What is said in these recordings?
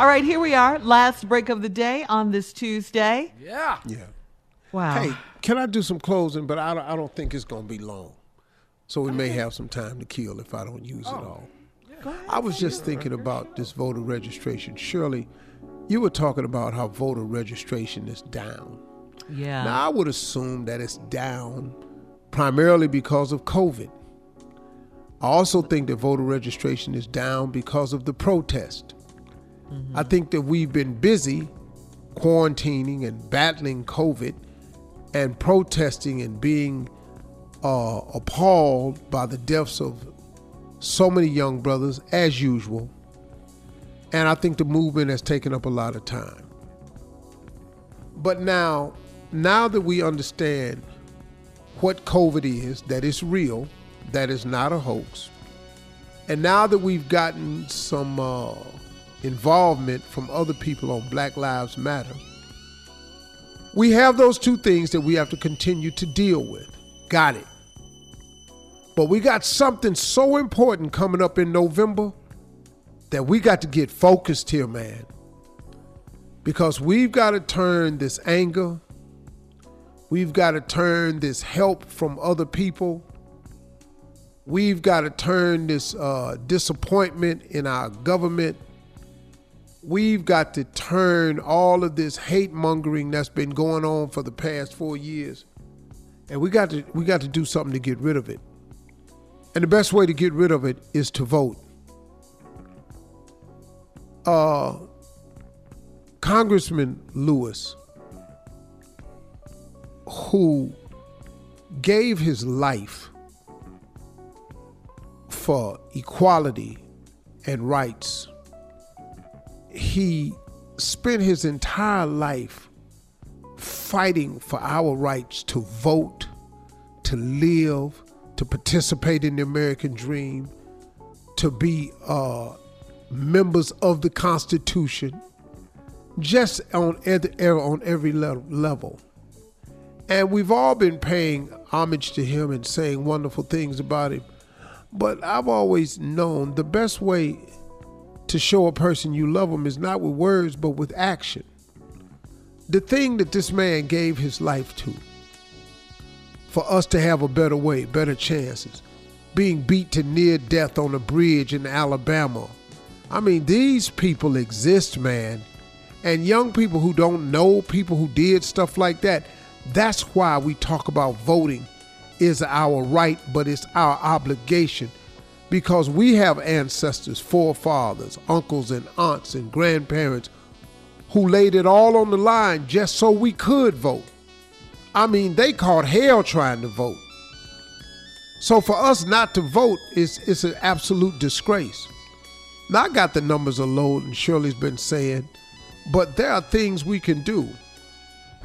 All right, here we are. Last break of the day on this Tuesday. Yeah. Yeah. Wow. Hey, can I do some closing? But I don't, I don't think it's going to be long. So we may have some time to kill if I don't use it oh. all. Yeah. I was just thinking about this voter registration. Shirley, you were talking about how voter registration is down. yeah. Now, I would assume that it's down primarily because of COVID. I also think that voter registration is down because of the protest. I think that we've been busy quarantining and battling COVID and protesting and being uh, appalled by the deaths of so many young brothers, as usual. And I think the movement has taken up a lot of time. But now, now that we understand what COVID is, that it's real, that it's not a hoax, and now that we've gotten some uh, involvement from other people on Black Lives Matter, we have those two things that we have to continue to deal with. Got it. But we got something so important coming up in November that we got to get focused here, man. Because we've got to turn this anger, we've got to turn this help from other people, we've got to turn this uh, disappointment in our government. We've got to turn all of this hate mongering that's been going on for the past four years, and we got to we got to do something to get rid of it. And the best way to get rid of it is to vote. Uh, Congressman Lewis, who gave his life for equality and rights, he spent his entire life fighting for our rights to vote, to live, to participate in the American dream, to be uh, members of the Constitution, just on every, on every level. And we've all been paying homage to him and saying wonderful things about him. But I've always known the best way to show a person you love them is not with words, but with action. The thing that this man gave his life to, for us to have a better way, better chances, being beat to near death on a bridge in Alabama. I mean, these people exist, man. And young people who don't know people who did stuff like that, that's why we talk about voting is our right, but it's our obligation because we have ancestors, forefathers, uncles, and aunts, and grandparents who laid it all on the line just so we could vote. I mean, they caught hell trying to vote. So for us not to vote is, is an absolute disgrace. Now, I got the numbers low, and Shirley's been saying, but there are things we can do.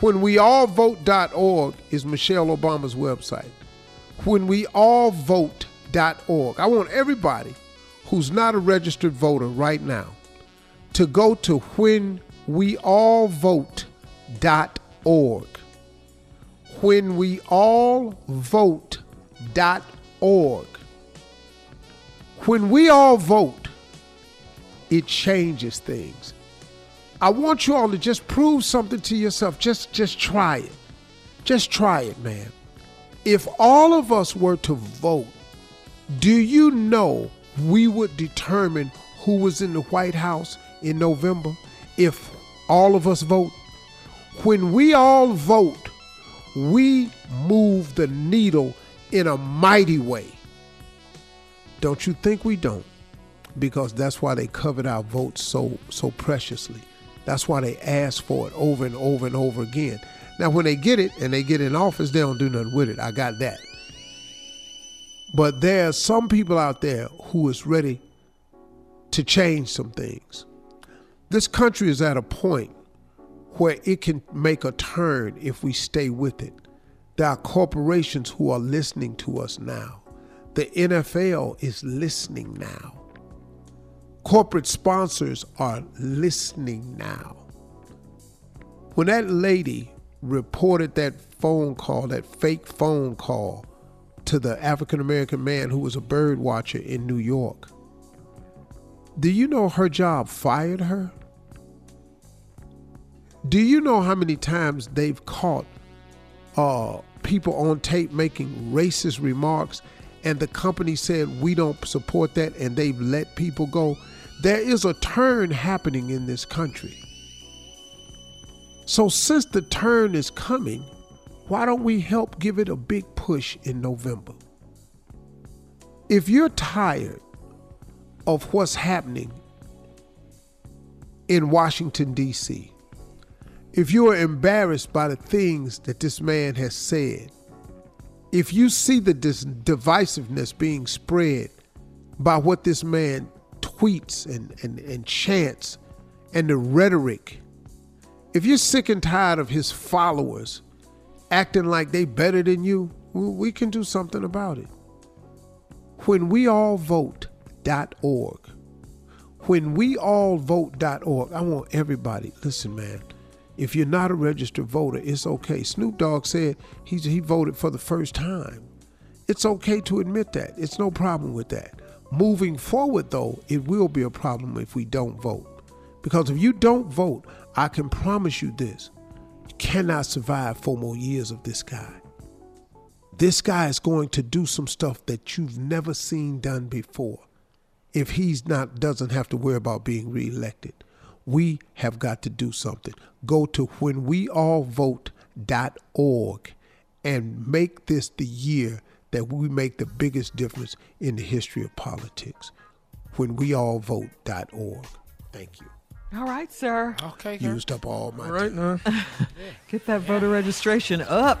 When we all vote.org is Michelle Obama's website. When we all vote.org. I want everybody who's not a registered voter right now to go to when we all vote.org. When we all vote.org. When we all vote, it changes things. I want you all to just prove something to yourself. Just just try it. Just try it, man. If all of us were to vote, do you know we would determine who was in the White House in November if all of us vote? When we all vote, we move the needle in a mighty way. Don't you think we don't? Because that's why they covered our votes so so preciously. That's why they ask for it over and over and over again. Now, when they get it and they get in office, they don't do nothing with it. I got that. But there are some people out there who is ready to change some things. This country is at a point where it can make a turn if we stay with it. There are corporations who are listening to us now. The NFL is listening now. Corporate sponsors are listening now. When that lady reported that phone call, that fake phone call to the African American man who was a bird watcher in New York, do you know her job fired her? Do you know how many times they've caught uh, people on tape making racist remarks and the company said we don't support that and they've let people go? There is a turn happening in this country. So, since the turn is coming, why don't we help give it a big push in November? If you're tired of what's happening in Washington, D.C., if you are embarrassed by the things that this man has said, if you see the dis- divisiveness being spread by what this man tweets and, and, and chants and the rhetoric, if you're sick and tired of his followers acting like they better than you, we can do something about it. When we all vote.org, when we all vote.org, I want everybody, listen, man, if you're not a registered voter, it's okay. Snoop Dogg said he, he voted for the first time. It's okay to admit that. It's no problem with that. Moving forward, though, it will be a problem if we don't vote. Because if you don't vote, I can promise you this cannot survive four more years of this guy. This guy is going to do some stuff that you've never seen done before if he's not doesn't have to worry about being reelected. We have got to do something. Go to whenweallvote.org and make this the year that we make the biggest difference in the history of politics. Whenweallvote.org. Thank you. All right, sir. Okay. Used up all my All right now. Get that voter registration up.